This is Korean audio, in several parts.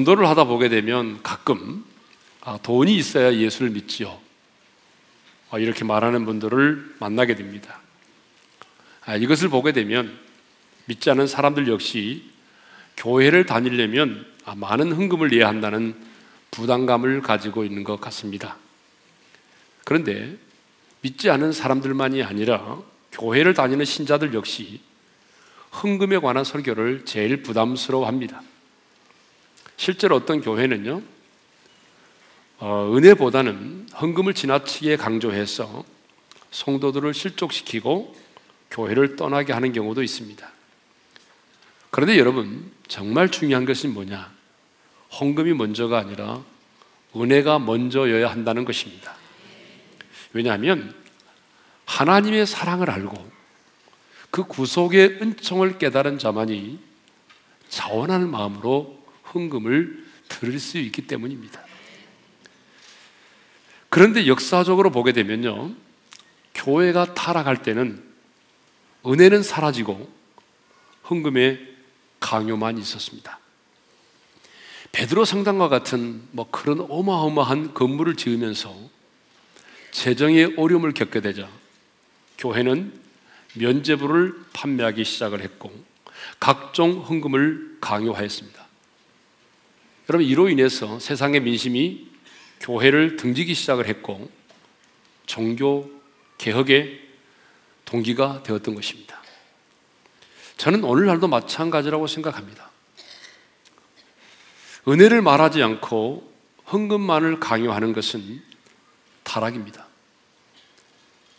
전도를 하다 보게 되면 가끔 아, 돈이 있어야 예수를 믿지요. 아, 이렇게 말하는 분들을 만나게 됩니다. 아, 이것을 보게 되면 믿지 않은 사람들 역시 교회를 다니려면 아, 많은 헌금을 내야 한다는 부담감을 가지고 있는 것 같습니다. 그런데 믿지 않은 사람들만이 아니라 교회를 다니는 신자들 역시 헌금에 관한 설교를 제일 부담스러워 합니다. 실제로 어떤 교회는요, 어, 은혜보다는 헌금을 지나치게 강조해서 성도들을 실족시키고 교회를 떠나게 하는 경우도 있습니다. 그런데 여러분, 정말 중요한 것이 뭐냐? 헌금이 먼저가 아니라 은혜가 먼저여야 한다는 것입니다. 왜냐하면 하나님의 사랑을 알고 그 구속의 은총을 깨달은 자만이 자원하는 마음으로 헌금을 드릴 수 있기 때문입니다. 그런데 역사적으로 보게 되면요. 교회가 타락할 때는 은혜는 사라지고 헌금의 강요만 있었습니다. 베드로 성당과 같은 뭐 그런 어마어마한 건물을 지으면서 재정의 어려움을 겪게 되자 교회는 면제부를 판매하기 시작을 했고 각종 헌금을 강요하였습니다. 여러분 이로 인해서 세상의 민심이 교회를 등지기 시작을 했고 종교 개혁의 동기가 되었던 것입니다. 저는 오늘날도 마찬가지라고 생각합니다. 은혜를 말하지 않고 헌금만을 강요하는 것은 타락입니다.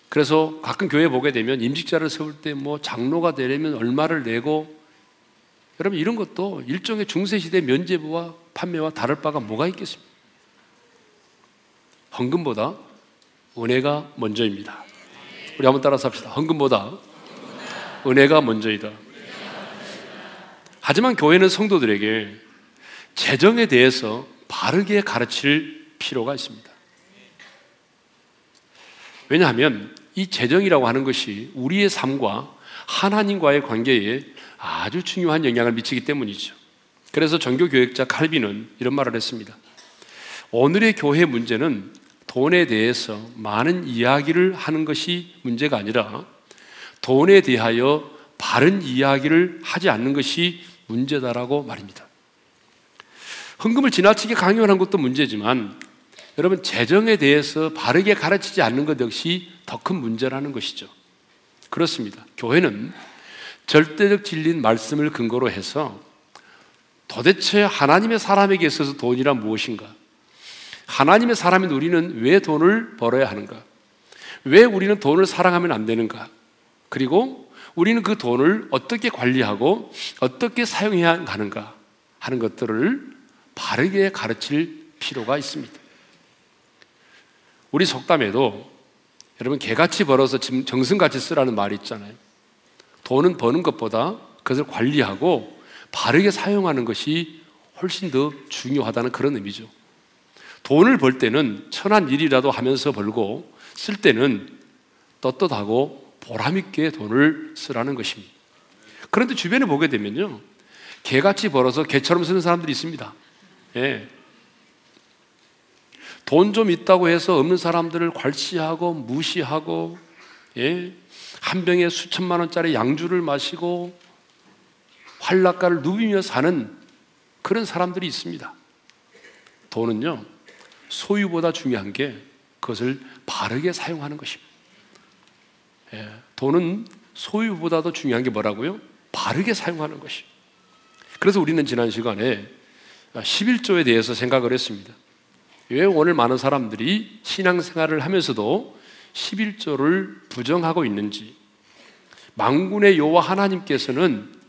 그래서 가끔 교회 보게 되면 임직자를 세울 때 뭐 장로가 되려면 얼마를 내고 여러분 이런 것도 일종의 중세시대 면제부와 판매와 다를 바가 뭐가 있겠습니까? 헌금보다 은혜가 먼저입니다. 우리 한번 따라서 합시다. 헌금보다 은혜가 먼저이다. 하지만 교회는 성도들에게 재정에 대해서 바르게 가르칠 필요가 있습니다. 왜냐하면 이 재정이라고 하는 것이 우리의 삶과 하나님과의 관계에 아주 중요한 영향을 미치기 때문이죠. 그래서 종교교육자 칼빈은 이런 말을 했습니다. 오늘의 교회 문제는 돈에 대해서 많은 이야기를 하는 것이 문제가 아니라 돈에 대하여 바른 이야기를 하지 않는 것이 문제다라고 말입니다. 헌금을 지나치게 강요하는 것도 문제지만 여러분 재정에 대해서 바르게 가르치지 않는 것 역시 더 큰 문제라는 것이죠. 그렇습니다. 교회는 절대적 진리인 말씀을 근거로 해서 도대체 하나님의 사람에게 있어서 돈이란 무엇인가? 하나님의 사람인 우리는 왜 돈을 벌어야 하는가? 왜 우리는 돈을 사랑하면 안 되는가? 그리고 우리는 그 돈을 어떻게 관리하고 어떻게 사용해야 하는가 하는 것들을 바르게 가르칠 필요가 있습니다. 우리 속담에도 여러분 개같이 벌어서 정승같이 쓰라는 말이 있잖아요. 돈은 버는 것보다 그것을 관리하고 바르게 사용하는 것이 훨씬 더 중요하다는 그런 의미죠. 돈을 벌 때는 천한 일이라도 하면서 벌고 쓸 때는 떳떳하고 보람있게 돈을 쓰라는 것입니다. 그런데 주변에 보게 되면요. 개같이 벌어서 개처럼 쓰는 사람들이 있습니다. 예. 돈 좀 있다고 해서 없는 사람들을 괄시하고 무시하고 예. 한 병에 수천만 원짜리 양주를 마시고 활락가를 누비며 사는 그런 사람들이 있습니다. 돈은요, 소유보다 중요한 게 그것을 바르게 사용하는 것입니다. 예, 돈은 소유보다도 중요한 게 뭐라고요? 바르게 사용하는 것이. 그래서 우리는 지난 시간에 11조에 대해서 생각을 했습니다. 왜 오늘 많은 사람들이 신앙생활을 하면서도 11조를 부정하고 있는지, 망군의 여호와 하나님께서는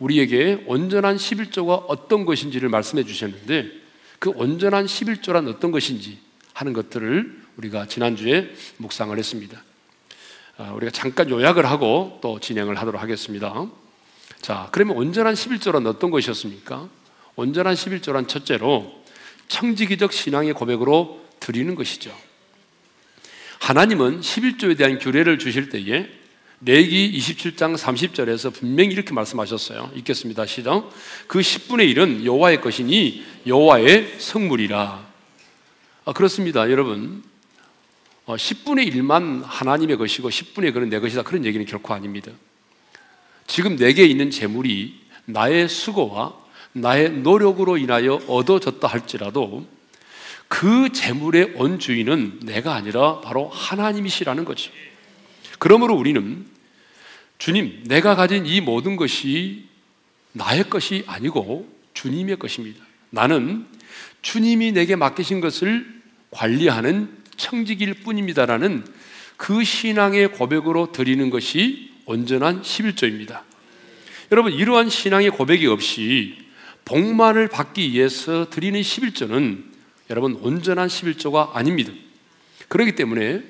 우리에게 온전한 11조가 어떤 것인지를 말씀해 주셨는데 그 온전한 11조란 어떤 것인지 하는 것들을 우리가 지난주에 묵상을 했습니다. 아, 우리가 잠깐 요약을 하고 또 진행을 하도록 하겠습니다. 자, 그러면 온전한 11조란 어떤 것이었습니까? 온전한 11조란 첫째로 청지기적 신앙의 고백으로 드리는 것이죠. 하나님은 11조에 대한 규례를 주실 때에 레기 27장 30절에서 분명히 이렇게 말씀하셨어요. 읽겠습니다. 시작. 그 10분의 1은 여호와의 것이니 여호와의 성물이라. 아, 그렇습니다. 여러분. 어, 10분의 1만 하나님의 것이고 10분의 1은 내 것이다. 그런 얘기는 결코 아닙니다. 지금 내게 있는 재물이 나의 수고와 나의 노력으로 인하여 얻어졌다 할지라도 그 재물의 원주인은 내가 아니라 바로 하나님이시라는 거죠. 그러므로 우리는 주님, 내가 가진 이 모든 것이 나의 것이 아니고 주님의 것입니다. 나는 주님이 내게 맡기신 것을 관리하는 청직일 뿐입니다라는 그 신앙의 고백으로 드리는 것이 온전한 11조입니다. 여러분, 이러한 신앙의 고백이 없이 복만을 받기 위해서 드리는 11조는 여러분, 온전한 11조가 아닙니다. 그렇기 때문에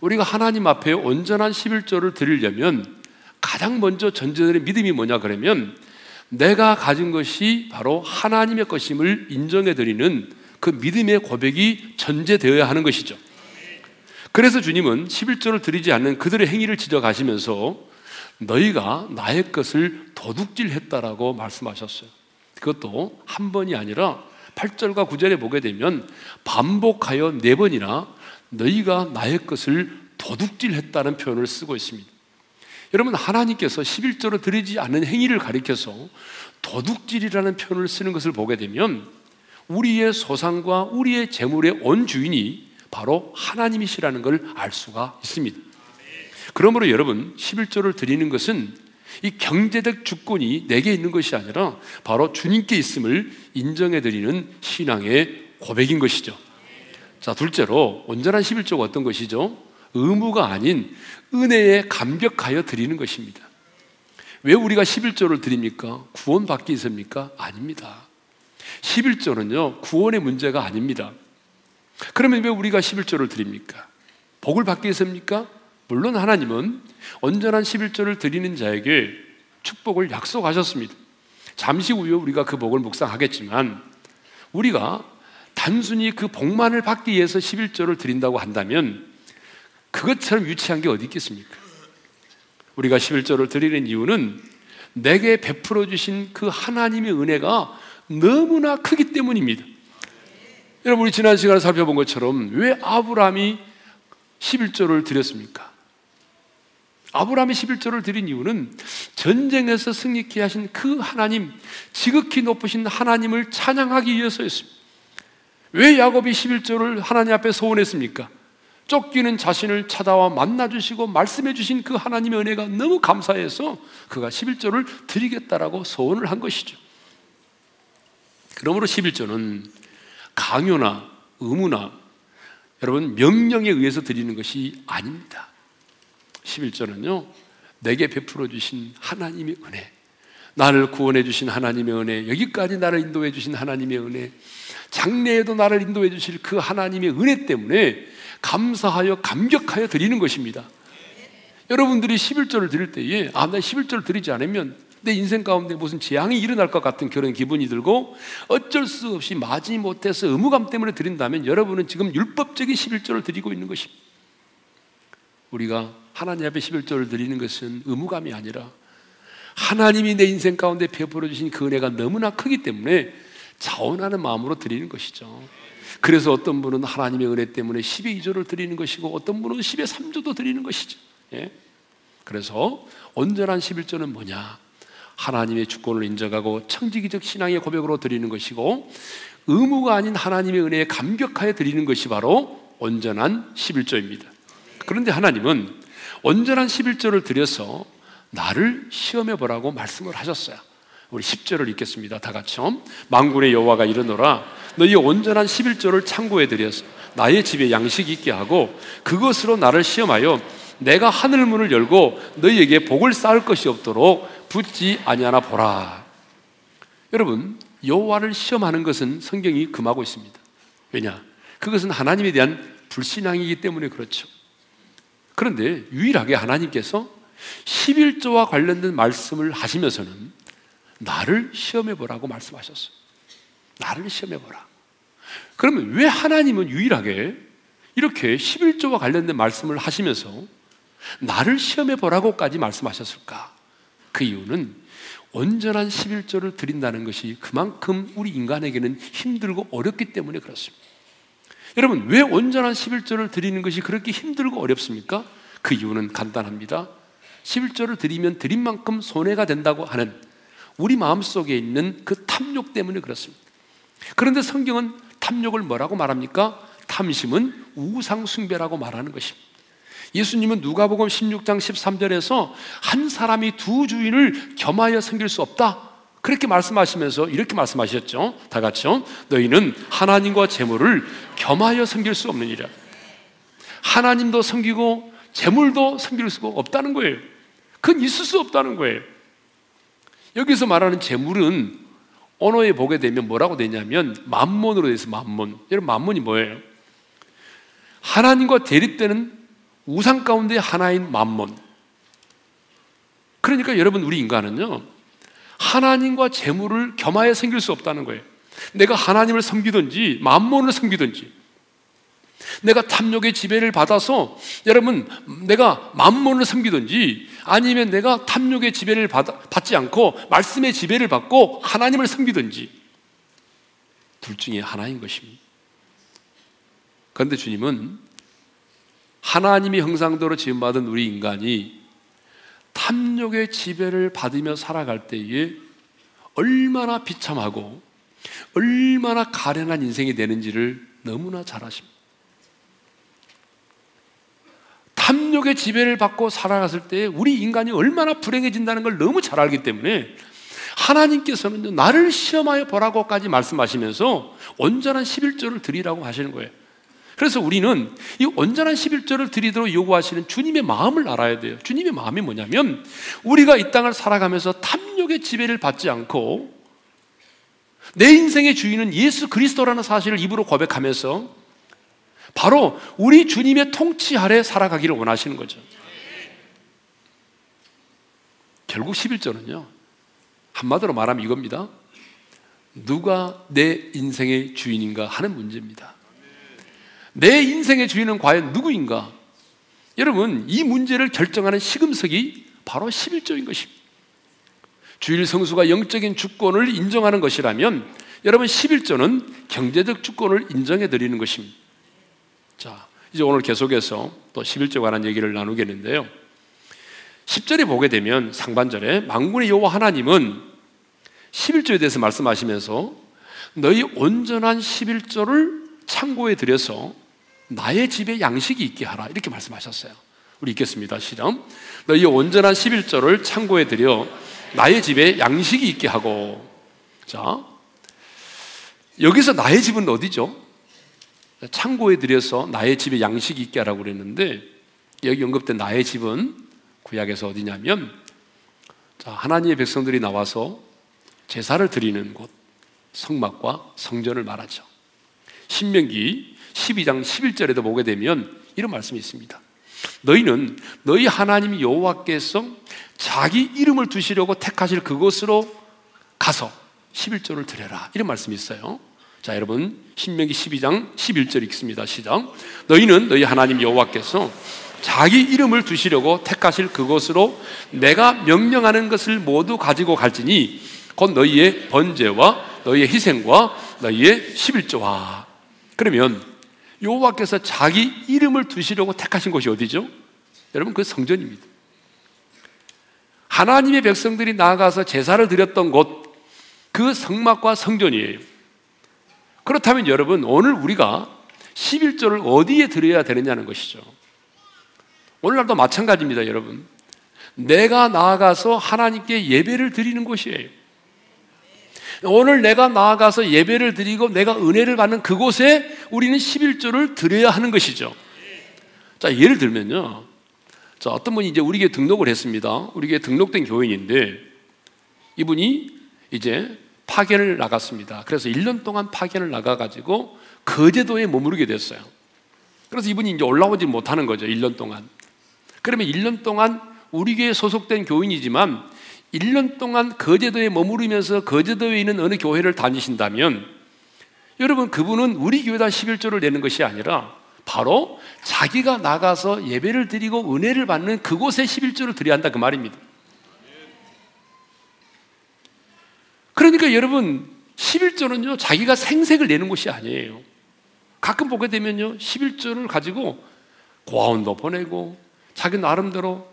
우리가 하나님 앞에 온전한 11조를 드리려면 가장 먼저 전제되는 믿음이 뭐냐 그러면 내가 가진 것이 바로 하나님의 것임을 인정해 드리는 그 믿음의 고백이 전제되어야 하는 것이죠. 그래서 주님은 11조를 드리지 않는 그들의 행위를 지적하시면서 너희가 나의 것을 도둑질 했다라고 말씀하셨어요. 그것도 한 번이 아니라 8절과 9절에 보게 되면 반복하여 네 번이나 너희가 나의 것을 도둑질 했다는 표현을 쓰고 있습니다. 여러분 하나님께서 11조를 드리지 않는 행위를 가리켜서 도둑질이라는 표현을 쓰는 것을 보게 되면 우리의 소상과 우리의 재물의 원주인이 바로 하나님이시라는 걸 알 수가 있습니다. 그러므로 여러분 11조를 드리는 것은 이 경제적 주권이 내게 있는 것이 아니라 바로 주님께 있음을 인정해 드리는 신앙의 고백인 것이죠. 자, 둘째로 온전한 11조가 어떤 것이죠? 의무가 아닌 은혜에 감격하여 드리는 것입니다. 왜 우리가 11조를 드립니까? 구원받기 위해서입니까? 아닙니다. 11조는요, 구원의 문제가 아닙니다. 그러면 왜 우리가 11조를 드립니까? 복을 받기 위해서입니까? 물론 하나님은 온전한 11조를 드리는 자에게 축복을 약속하셨습니다. 잠시 후에 우리가 그 복을 묵상하겠지만 우리가 단순히 그 복만을 받기 위해서 11조를 드린다고 한다면 그것처럼 유치한 게 어디 있겠습니까? 우리가 11조를 드리는 이유는 내게 베풀어 주신 그 하나님의 은혜가 너무나 크기 때문입니다. 여러분 우리 지난 시간에 살펴본 것처럼 왜 아브라함이 11조를 드렸습니까? 아브라함이 11조를 드린 이유는 전쟁에서 승리케 하신 그 하나님, 지극히 높으신 하나님을 찬양하기 위해서였습니다. 왜 야곱이 11조를 하나님 앞에 소원했습니까? 쫓기는 자신을 찾아와 만나주시고 말씀해주신 그 하나님의 은혜가 너무 감사해서 그가 11조를 드리겠다라고 소원을 한 것이죠. 그러므로 11조는 강요나 의무나 여러분 명령에 의해서 드리는 것이 아닙니다. 11조는요, 내게 베풀어 주신 하나님의 은혜, 나를 구원해 주신 하나님의 은혜, 여기까지 나를 인도해 주신 하나님의 은혜, 장래에도 나를 인도해 주실 그 하나님의 은혜 때문에 감사하여 감격하여 드리는 것입니다. 여러분들이 11조를 드릴 때에 아, 나 11조를 드리지 않으면 내 인생 가운데 무슨 재앙이 일어날 것 같은 그런 기분이 들고 어쩔 수 없이 마지 못해서 의무감 때문에 드린다면 여러분은 지금 율법적인 11조를 드리고 있는 것입니다. 우리가 하나님 앞에 11조를 드리는 것은 의무감이 아니라 하나님이 내 인생 가운데 베풀어 주신 그 은혜가 너무나 크기 때문에 자원하는 마음으로 드리는 것이죠. 그래서 어떤 분은 하나님의 은혜 때문에 10의 2조를 드리는 것이고 어떤 분은 10의 3조도 드리는 것이죠. 예? 그래서 온전한 11조는 뭐냐? 하나님의 주권을 인정하고 청지기적 신앙의 고백으로 드리는 것이고 의무가 아닌 하나님의 은혜에 감격하여 드리는 것이 바로 온전한 11조입니다. 그런데 하나님은 온전한 11조를 드려서 나를 시험해 보라고 말씀을 하셨어요. 우리 10절을 읽겠습니다. 다 같이요. 만군의 여호와가 이르노라 너희 온전한 11조를 창고에 들여서 나의 집에 양식 있게 하고 그것으로 나를 시험하여 내가 하늘 문을 열고 너희에게 복을 쌓을 것이 없도록 붙지 아니하나 보라. 여러분, 여호와를 시험하는 것은 성경이 금하고 있습니다. 왜냐? 그것은 하나님에 대한 불신앙이기 때문에 그렇죠. 그런데 유일하게 하나님께서 11조와 관련된 말씀을 하시면서는 나를 시험해 보라고 말씀하셨어요. 나를 시험해 보라. 그러면 왜 하나님은 유일하게 이렇게 11조와 관련된 말씀을 하시면서 나를 시험해 보라고까지 말씀하셨을까? 그 이유는 온전한 11조를 드린다는 것이 그만큼 우리 인간에게는 힘들고 어렵기 때문에 그렇습니다. 여러분, 왜 온전한 11조를 드리는 것이 그렇게 힘들고 어렵습니까? 그 이유는 간단합니다. 11조를 드리면 드린 만큼 손해가 된다고 하는 우리 마음 속에 있는 그 탐욕 때문에 그렇습니다. 그런데 성경은 탐욕을 뭐라고 말합니까? 탐심은 우상숭배라고 말하는 것입니다. 예수님은 누가복음 16장 13절에서 한 사람이 두 주인을 겸하여 섬길 수 없다. 그렇게 말씀하시면서 이렇게 말씀하셨죠. 다 같이요. 너희는 하나님과 재물을 겸하여 섬길 수 없느니라. 하나님도 섬기고 재물도 섬길 수가 없다는 거예요. 그건 있을 수 없다는 거예요. 여기서 말하는 재물은 언어에 보게 되면 뭐라고 되냐면 만몬으로 되어 있어 만몬. 여러분 만몬이 뭐예요? 하나님과 대립되는 우상 가운데 하나인 만몬. 그러니까 여러분 우리 인간은요 하나님과 재물을 겸하여 생길 수 없다는 거예요. 내가 하나님을 섬기든지 만몬을 섬기든지 내가 탐욕의 지배를 받아서 여러분 내가 만몬을 섬기든지 아니면 내가 탐욕의 지배를 받, 받지 않고 말씀의 지배를 받고 하나님을 섬기든지 둘 중에 하나인 것입니다. 그런데 주님은 하나님이 형상대로 지음받은 우리 인간이 탐욕의 지배를 받으며 살아갈 때에 얼마나 비참하고 얼마나 가련한 인생이 되는지를 너무나 잘 아십니다. 탐욕의 지배를 받고 살아갔을 때 우리 인간이 얼마나 불행해진다는 걸 너무 잘 알기 때문에 하나님께서는 나를 시험하여 보라고까지 말씀하시면서 온전한 11조를 드리라고 하시는 거예요. 그래서 우리는 이 온전한 11조를 드리도록 요구하시는 주님의 마음을 알아야 돼요. 주님의 마음이 뭐냐면 우리가 이 땅을 살아가면서 탐욕의 지배를 받지 않고 내 인생의 주인은 예수 그리스도라는 사실을 입으로 고백하면서 바로 우리 주님의 통치 아래 살아가기를 원하시는 거죠. 결국 11조는요, 한마디로 말하면 이겁니다. 누가 내 인생의 주인인가 하는 문제입니다. 내 인생의 주인은 과연 누구인가? 여러분, 이 문제를 결정하는 시금석이 바로 11조인 것입니다. 주일 성수가 영적인 주권을 인정하는 것이라면 여러분 11조는 경제적 주권을 인정해 드리는 것입니다. 자, 이제 오늘 계속해서 또 11조 관한 얘기를 나누겠는데요. 10절에 보게 되면 상반절에 망군의 여호와 하나님은 11조에 대해서 말씀하시면서 너희 온전한 11조를 창고에 들여서 나의 집에 양식이 있게 하라 이렇게 말씀하셨어요. 우리 읽겠습니다. 시작. 너희 온전한 11조를 창고에 들여 나의 집에 양식이 있게 하고 자 여기서 나의 집은 어디죠? 창고에 들여서 나의 집에 양식이 있게 하라고 그랬는데 여기 언급된 나의 집은 구약에서 어디냐면 자, 하나님의 백성들이 나와서 제사를 드리는 곳 성막과 성전을 말하죠. 신명기 12장 11절에도 보게 되면 이런 말씀이 있습니다. 너희는 너희 하나님 여호와께서 자기 이름을 두시려고 택하실 그곳으로 가서 11조를 드려라. 이런 말씀이 있어요. 자, 여러분, 신명기 12장 11절 읽습니다. 시작. 너희는 너희 하나님 여호와께서 자기 이름을 두시려고 택하실 그곳으로 내가 명령하는 것을 모두 가지고 갈지니 곧 너희의 번제와 너희의 희생과 너희의 11조와 그러면 여호와께서 자기 이름을 두시려고 택하신 곳이 어디죠? 여러분 그 성전입니다. 하나님의 백성들이 나아가서 제사를 드렸던 곳 그 성막과 성전이에요. 그렇다면 여러분, 오늘 우리가 11조를 어디에 드려야 되느냐는 것이죠. 오늘날도 마찬가지입니다, 여러분. 내가 나아가서 하나님께 예배를 드리는 곳이에요. 오늘 내가 나아가서 예배를 드리고 내가 은혜를 받는 그곳에 우리는 11조를 드려야 하는 것이죠. 자, 예를 들면요. 자, 어떤 분이 이제 우리 교회 등록을 했습니다. 우리 교회 등록된 교인인데 이분이 이제 파견을 나갔습니다. 그래서 1년 동안 파견을 나가가지고 거제도에 머무르게 됐어요. 그래서 이분이 이제 올라오지 못하는 거죠. 1년 동안. 그러면 1년 동안 우리 교회에 소속된 교인이지만 1년 동안 거제도에 머무르면서 거제도에 있는 어느 교회를 다니신다면 여러분 그분은 우리 교회당 11조를 내는 것이 아니라 바로 자기가 나가서 예배를 드리고 은혜를 받는 그곳에 11조를 드려야 한다 그 말입니다. 그러니까 여러분 11조는요 자기가 생색을 내는 곳이 아니에요. 가끔 보게 되면요 11조를 가지고 고아원도 보내고 자기 나름대로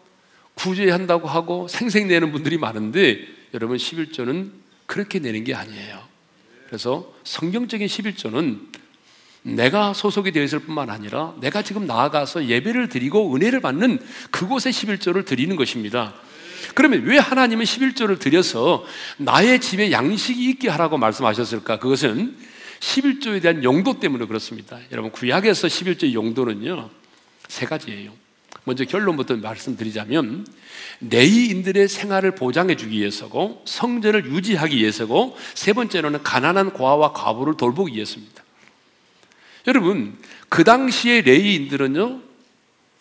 구제한다고 하고 생색 내는 분들이 많은데 여러분 11조는 그렇게 내는 게 아니에요. 그래서 성경적인 11조는 내가 소속이 되어 있을 뿐만 아니라 내가 지금 나아가서 예배를 드리고 은혜를 받는 그곳에 11조를 드리는 것입니다. 그러면 왜 하나님은 11조를 드려서 나의 집에 양식이 있게 하라고 말씀하셨을까? 그것은 11조에 대한 용도 때문에 그렇습니다. 여러분, 구약에서 11조의 용도는요, 세 가지예요. 먼저 결론부터 말씀드리자면, 내의인들의 생활을 보장해 주기 위해서고, 성전을 유지하기 위해서고, 세 번째로는 가난한 고아와 과부를 돌보기 위해서입니다. 여러분, 그 당시에 레이인들은요,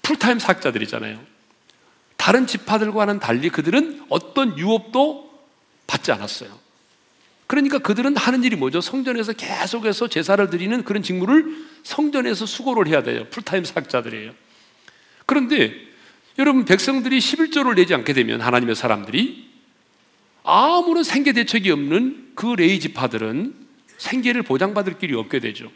풀타임 사자들이잖아요 다른 지파들과는 달리 그들은 어떤 유업도 받지 않았어요. 그러니까 그들은 하는 일이 뭐죠? 성전에서 계속해서 제사를 드리는 그런 직무를 성전에서 수고를 해야 돼요. 풀타임 사자들이에요. 그런데 여러분 백성들이 11조를 내지 않게 되면 하나님의 사람들이 아무런 생계 대책이 없는 그 레이 지파들은 생계를 보장받을 길이 없게 되죠.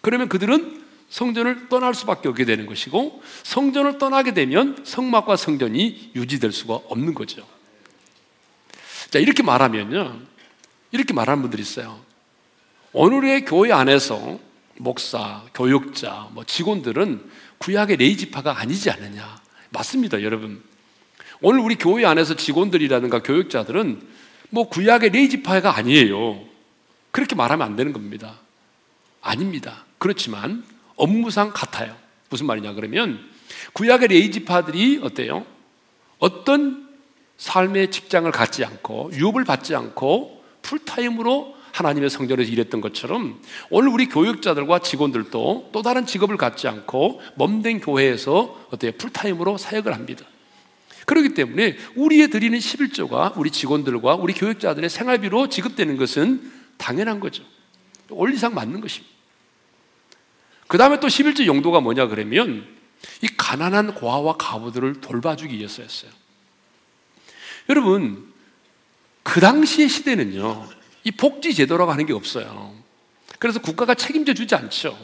그러면 그들은 성전을 떠날 수밖에 없게 되는 것이고 성전을 떠나게 되면 성막과 성전이 유지될 수가 없는 거죠. 자, 이렇게 말하면요. 이렇게 말하는 분들이 있어요. 오늘의 교회 안에서 목사, 교육자, 뭐 직원들은 구약의 레이지파가 아니지 않느냐. 맞습니다, 여러분. 오늘 우리 교회 안에서 직원들이라든가 교육자들은 뭐 구약의 레이지파가 아니에요. 그렇게 말하면 안 되는 겁니다. 아닙니다. 그렇지만 업무상 같아요. 무슨 말이냐 그러면 구약의 레이지파들이 어때요? 어떤 삶의 직장을 갖지 않고 유업을 받지 않고 풀타임으로 하나님의 성전에서 일했던 것처럼 오늘 우리 교육자들과 직원들도 또 다른 직업을 갖지 않고 몸된 교회에서 어때요? 풀타임으로 사역을 합니다. 그렇기 때문에 우리의 드리는 11조가 우리 직원들과 우리 교육자들의 생활비로 지급되는 것은 당연한 거죠. 원리상 맞는 것입니다. 그 다음에 또 11조 용도가 뭐냐 그러면 이 가난한 고아와 가부들을 돌봐주기 위해서였어요. 여러분, 그 당시의 시대는요, 이 복지 제도라고 하는 게 없어요. 그래서 국가가 책임져 주지 않죠.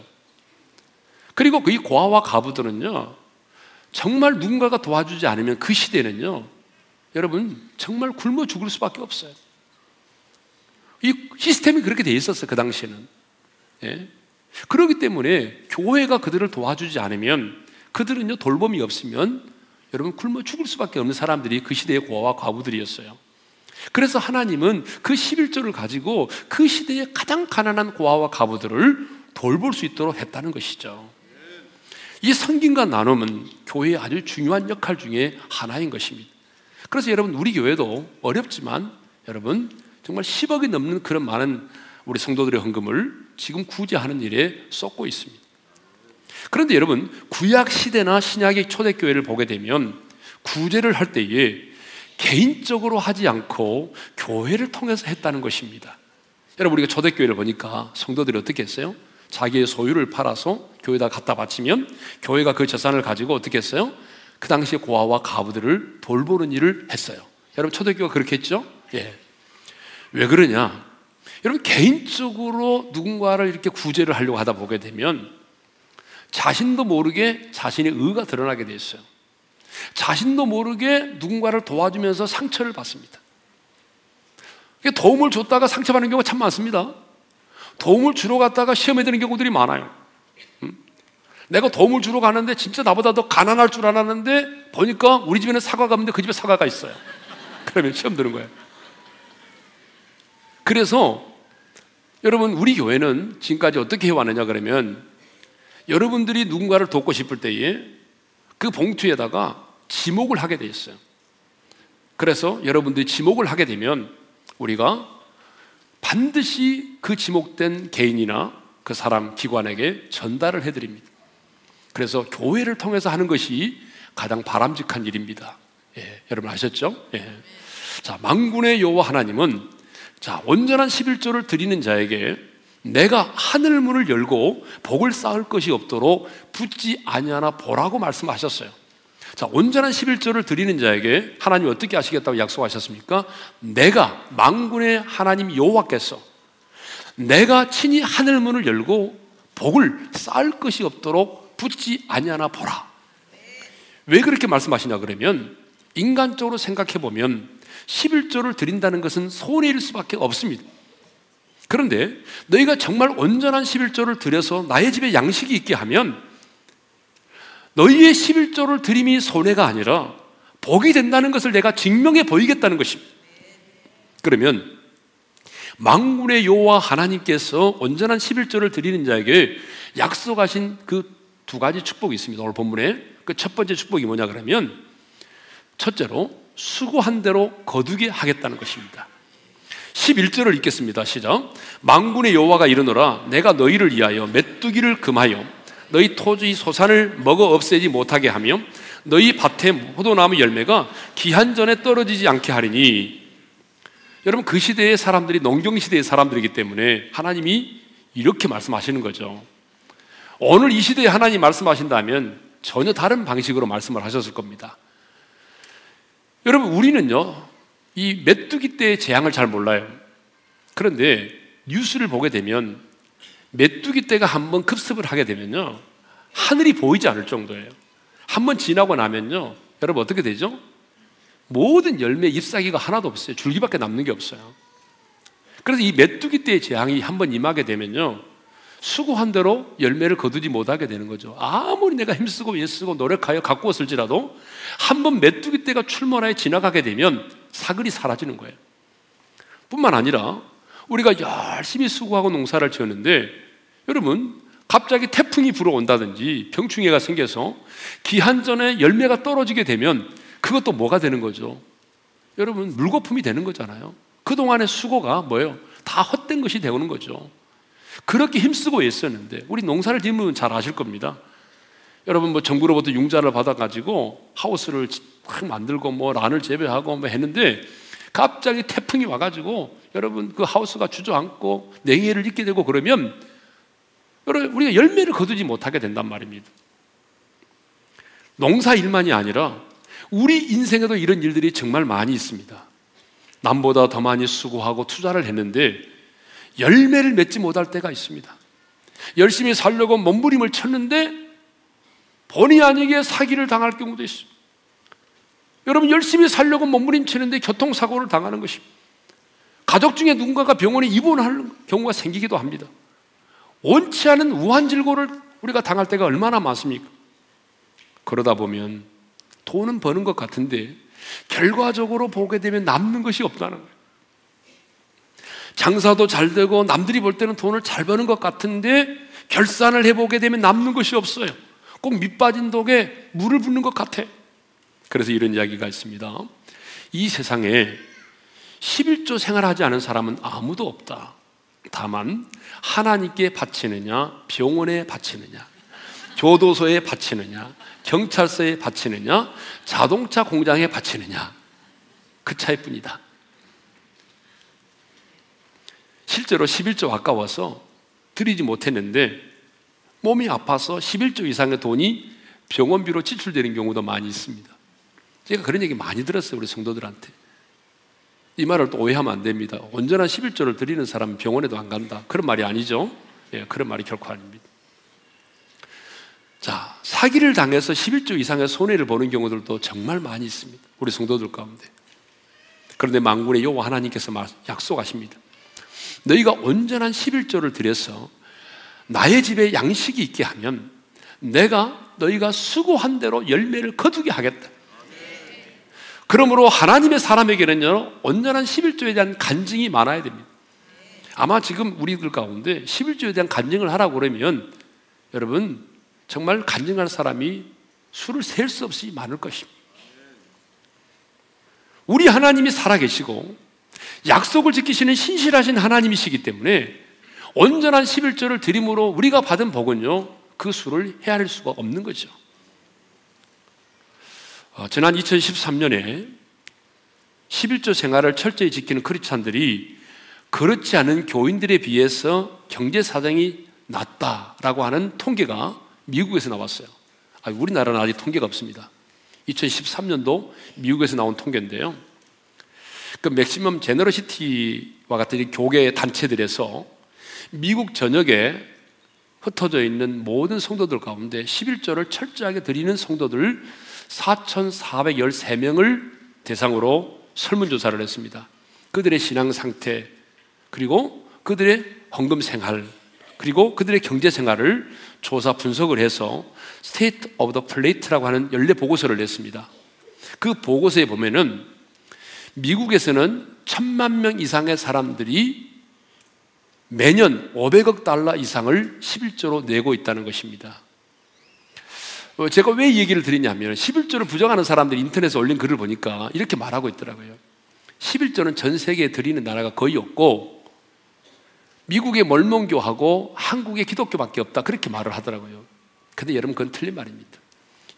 그리고 그 이 고아와 가부들은요, 정말 누군가가 도와주지 않으면 그 시대는요, 여러분, 정말 굶어 죽을 수밖에 없어요. 이 시스템이 그렇게 돼 있었어요, 그 당시에는. 예? 그렇기 때문에 교회가 그들을 도와주지 않으면 그들은요 돌봄이 없으면 여러분 굶어 죽을 수밖에 없는 사람들이 그 시대의 고아와 과부들이었어요. 그래서 하나님은 그 11조를 가지고 그 시대의 가장 가난한 고아와 가부들을 돌볼 수 있도록 했다는 것이죠. 이 성김과 나눔은 교회의 아주 중요한 역할 중에 하나인 것입니다. 그래서 여러분 우리 교회도 어렵지만 여러분 정말 10억이 넘는 그런 많은 우리 성도들의 헌금을 지금 구제하는 일에 쏟고 있습니다. 그런데 여러분, 구약 시대나 신약의 초대교회를 보게 되면 구제를 할 때에 개인적으로 하지 않고 교회를 통해서 했다는 것입니다. 여러분, 우리가 초대교회를 보니까 성도들이 어떻게 했어요? 자기의 소유를 팔아서 교회에다 갖다 바치면 교회가 그 재산을 가지고 어떻게 했어요? 그 당시에 고아와 가부들을 돌보는 일을 했어요. 여러분, 초대교회가 그렇게 했죠? 예. 왜 그러냐? 여러분 개인적으로 누군가를 이렇게 구제를 하려고 하다 보게 되면 자신도 모르게 자신의 의가 드러나게 돼 있어요. 자신도 모르게 누군가를 도와주면서 상처를 받습니다. 도움을 줬다가 상처받는 경우가 참 많습니다. 도움을 주러 갔다가 시험에 드는 경우들이 많아요. 내가 도움을 주러 가는데 진짜 나보다 더 가난할 줄 알았는데 보니까 우리 집에는 사과가 없는데 그 집에 사과가 있어요. 그러면 시험 드는 거예요. 그래서 여러분, 우리 교회는 지금까지 어떻게 해왔느냐 그러면 여러분들이 누군가를 돕고 싶을 때에 그 봉투에다가 지목을 하게 돼 있어요. 그래서 여러분들이 지목을 하게 되면 우리가 반드시 그 지목된 개인이나 그 사람, 기관에게 전달을 해드립니다. 그래서 교회를 통해서 하는 것이 가장 바람직한 일입니다. 예, 여러분 아셨죠? 예. 자, 망군의 여호와 하나님은 자, 온전한 11조를 드리는 자에게 내가 하늘 문을 열고 복을 쌓을 것이 없도록 붙지 아니하나 보라고 말씀하셨어요. 자, 온전한 11조를 드리는 자에게 하나님 어떻게 하시겠다고 약속하셨습니까? 내가 망군의 하나님 여호와께서 내가 친히 하늘 문을 열고 복을 쌓을 것이 없도록 붙지 아니하나 보라. 왜 그렇게 말씀하시냐 그러면 인간적으로 생각해 보면 11조를 드린다는 것은 손해일 수밖에 없습니다. 그런데 너희가 정말 온전한 11조를 드려서 나의 집에 양식이 있게 하면 너희의 11조를 드림이 손해가 아니라 복이 된다는 것을 내가 증명해 보이겠다는 것입니다. 그러면 망군의 여호와 하나님께서 온전한 11조를 드리는 자에게 약속하신 그 두 가지 축복이 있습니다. 오늘 본문에 그 첫 번째 축복이 뭐냐 그러면 첫째로 수고한 대로 거두게 하겠다는 것입니다. 11절을 읽겠습니다. 시작. 망군의 여호와가 이르노라 내가 너희를 위하여 메뚜기를 금하여 너희 토지 소산을 먹어 없애지 못하게 하며 너희 밭에 포도나무 열매가 기한 전에 떨어지지 않게 하리니 여러분 그 시대의 사람들이 농경 시대의 사람들이기 때문에 하나님이 이렇게 말씀하시는 거죠. 오늘 이 시대에 하나님 말씀하신다면 전혀 다른 방식으로 말씀을 하셨을 겁니다. 여러분 우리는요 이 메뚜기 때의 재앙을 잘 몰라요. 그런데 뉴스를 보게 되면 메뚜기 떼가 한 번 급습을 하게 되면요. 하늘이 보이지 않을 정도예요. 한 번 지나고 나면요. 여러분 어떻게 되죠? 모든 열매 잎사귀가 하나도 없어요. 줄기밖에 남는 게 없어요. 그래서 이 메뚜기 떼의 재앙이 한 번 임하게 되면요. 수고한 대로 열매를 거두지 못하게 되는 거죠. 아무리 내가 힘쓰고 애쓰고 노력하여 갖고 왔을지라도 한 번 메뚜기 떼가 출몰하여 지나가게 되면 사글이 사라지는 거예요. 뿐만 아니라 우리가 열심히 수고하고 농사를 지었는데 여러분 갑자기 태풍이 불어온다든지 병충해가 생겨서 기한 전에 열매가 떨어지게 되면 그것도 뭐가 되는 거죠? 여러분 물거품이 되는 거잖아요. 그동안의 수고가 뭐예요? 다 헛된 것이 되는 거죠. 그렇게 힘쓰고 애썼는데 우리 농사를 지으면 잘 아실 겁니다. 여러분 뭐 정부로부터 융자를 받아가지고 하우스를 확 만들고 뭐 란을 재배하고 뭐 했는데 갑자기 태풍이 와가지고 여러분 그 하우스가 주저앉고 냉해를 입게 되고 그러면 여러분 우리가 열매를 거두지 못하게 된단 말입니다. 농사 일만이 아니라 우리 인생에도 이런 일들이 정말 많이 있습니다. 남보다 더 많이 수고하고 투자를 했는데 열매를 맺지 못할 때가 있습니다. 열심히 살려고 몸부림을 쳤는데 본의 아니게 사기를 당할 경우도 있습니다. 여러분 열심히 살려고 몸부림치는데 교통사고를 당하는 것입니다. 가족 중에 누군가가 병원에 입원할 경우가 생기기도 합니다. 원치 않은 우한질고를 우리가 당할 때가 얼마나 많습니까? 그러다 보면 돈은 버는 것 같은데 결과적으로 보게 되면 남는 것이 없다는 거예요. 장사도 잘 되고 남들이 볼 때는 돈을 잘 버는 것 같은데 결산을 해보게 되면 남는 것이 없어요. 꼭 밑빠진 독에 물을 붓는 것 같아. 그래서 이런 이야기가 있습니다. 이 세상에 11조 생활하지 않은 사람은 아무도 없다. 다만 하나님께 바치느냐, 병원에 바치느냐, 교도소에 바치느냐, 경찰서에 바치느냐, 자동차 공장에 바치느냐. 그 차이뿐이다. 실제로 11조 아까워서 드리지 못했는데 몸이 아파서 11조 이상의 돈이 병원비로 지출되는 경우도 많이 있습니다. 제가 그런 얘기 많이 들었어요, 우리 성도들한테. 이 말을 또 오해하면 안 됩니다. 온전한 11조를 드리는 사람은 병원에도 안 간다. 그런 말이 아니죠. 예, 그런 말이 결코 아닙니다. 자, 사기를 당해서 11조 이상의 손해를 보는 경우들도 정말 많이 있습니다. 우리 성도들 가운데. 그런데 망군의 여호와 하나님께서 약속하십니다. 너희가 온전한 11조를 드려서 나의 집에 양식이 있게 하면 내가 너희가 수고한 대로 열매를 거두게 하겠다. 그러므로 하나님의 사람에게는요, 온전한 11조에 대한 간증이 많아야 됩니다. 아마 지금 우리들 가운데 11조에 대한 간증을 하라고 그러면 여러분, 정말 간증할 사람이 수를 셀 수 없이 많을 것입니다. 우리 하나님이 살아계시고 약속을 지키시는 신실하신 하나님이시기 때문에 온전한 11조를 드림으로 우리가 받은 복은요, 그 수를 헤아릴 수가 없는 거죠. 어, 지난 2013년에 11조 생활을 철저히 지키는 크리스찬들이 그렇지 않은 교인들에 비해서 경제 사정이 낮다라고 하는 통계가 미국에서 나왔어요. 아, 우리나라는 아직 통계가 없습니다. 2013년도 미국에서 나온 통계인데요. 그 맥시멈 제너러시티와 같은 교계 단체들에서 미국 전역에 흩어져 있는 모든 성도들 가운데 11조를 철저하게 드리는 성도들 4,413명을 대상으로 설문조사를 했습니다. 그들의 신앙 상태, 그리고 그들의 헌금 생활, 그리고 그들의 경제 생활을 조사 분석을 해서 State of the Plate라고 하는 연례 보고서를 냈습니다. 그 보고서에 보면은 미국에서는 천만 명 이상의 사람들이 매년 500억 달러 이상을 11조로 내고 있다는 것입니다. 어, 제가 왜 이 얘기를 드리냐면 11조를 부정하는 사람들이 인터넷에 올린 글을 보니까 이렇게 말하고 있더라고요. 11조는 전 세계에 드리는 나라가 거의 없고 미국의 몰몬교하고 한국의 기독교밖에 없다. 그렇게 말을 하더라고요. 근데 여러분 그건 틀린 말입니다.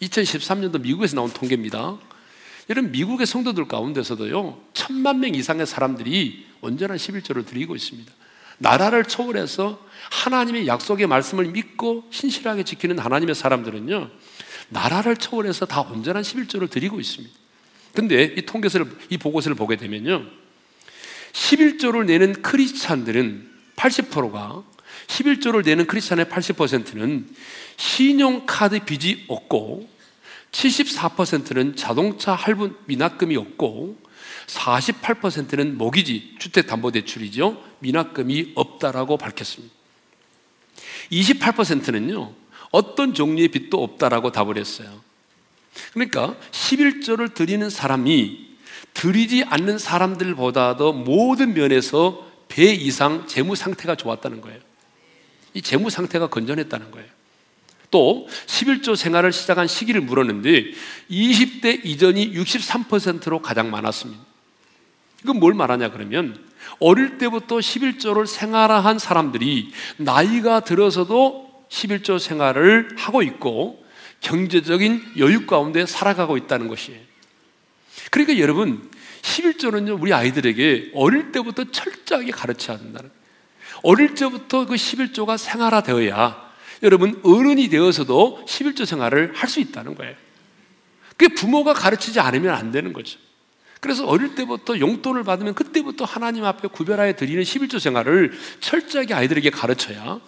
2013년도 미국에서 나온 통계입니다. 여러분 미국의 성도들 가운데서도요. 천만 명 이상의 사람들이 온전한 11조를 드리고 있습니다. 나라를 초월해서 하나님의 약속의 말씀을 믿고 신실하게 지키는 하나님의 사람들은요, 나라를 초월해서 다 온전한 11조를 드리고 있습니다. 근데 이 통계서를, 이 보고서를 보게 되면요, 11조를 내는 크리스찬들은 80%가 11조를 내는 크리스찬의 80%는 신용카드 빚이 없고 74%는 자동차 할부 미납금이 없고 48%는 모기지 주택담보대출이죠. 미납금이 없다라고 밝혔습니다. 28%는요, 어떤 종류의 빚도 없다라고 답을 했어요. 그러니까 11조를 드리는 사람이 드리지 않는 사람들보다도 모든 면에서 배 이상 재무 상태가 좋았다는 거예요. 이 재무 상태가 건전했다는 거예요. 또 11조 생활을 시작한 시기를 물었는데 20대 이전이 63%로 가장 많았습니다. 이건 뭘 말하냐 그러면 어릴 때부터 11조를 생활한 사람들이 나이가 들어서도 11조 생활을 하고 있고 경제적인 여유 가운데 살아가고 있다는 것이에요. 그러니까 여러분, 11조는요, 우리 아이들에게 어릴 때부터 철저하게 가르쳐야 된다는 어릴 때부터 그 11조가 생활화되어야 여러분 어른이 되어서도 11조 생활을 할 수 있다는 거예요. 그게 부모가 가르치지 않으면 안 되는 거죠. 그래서 어릴 때부터 용돈을 받으면 그때부터 하나님 앞에 구별하여 드리는 11조 생활을 철저하게 아이들에게 가르쳐야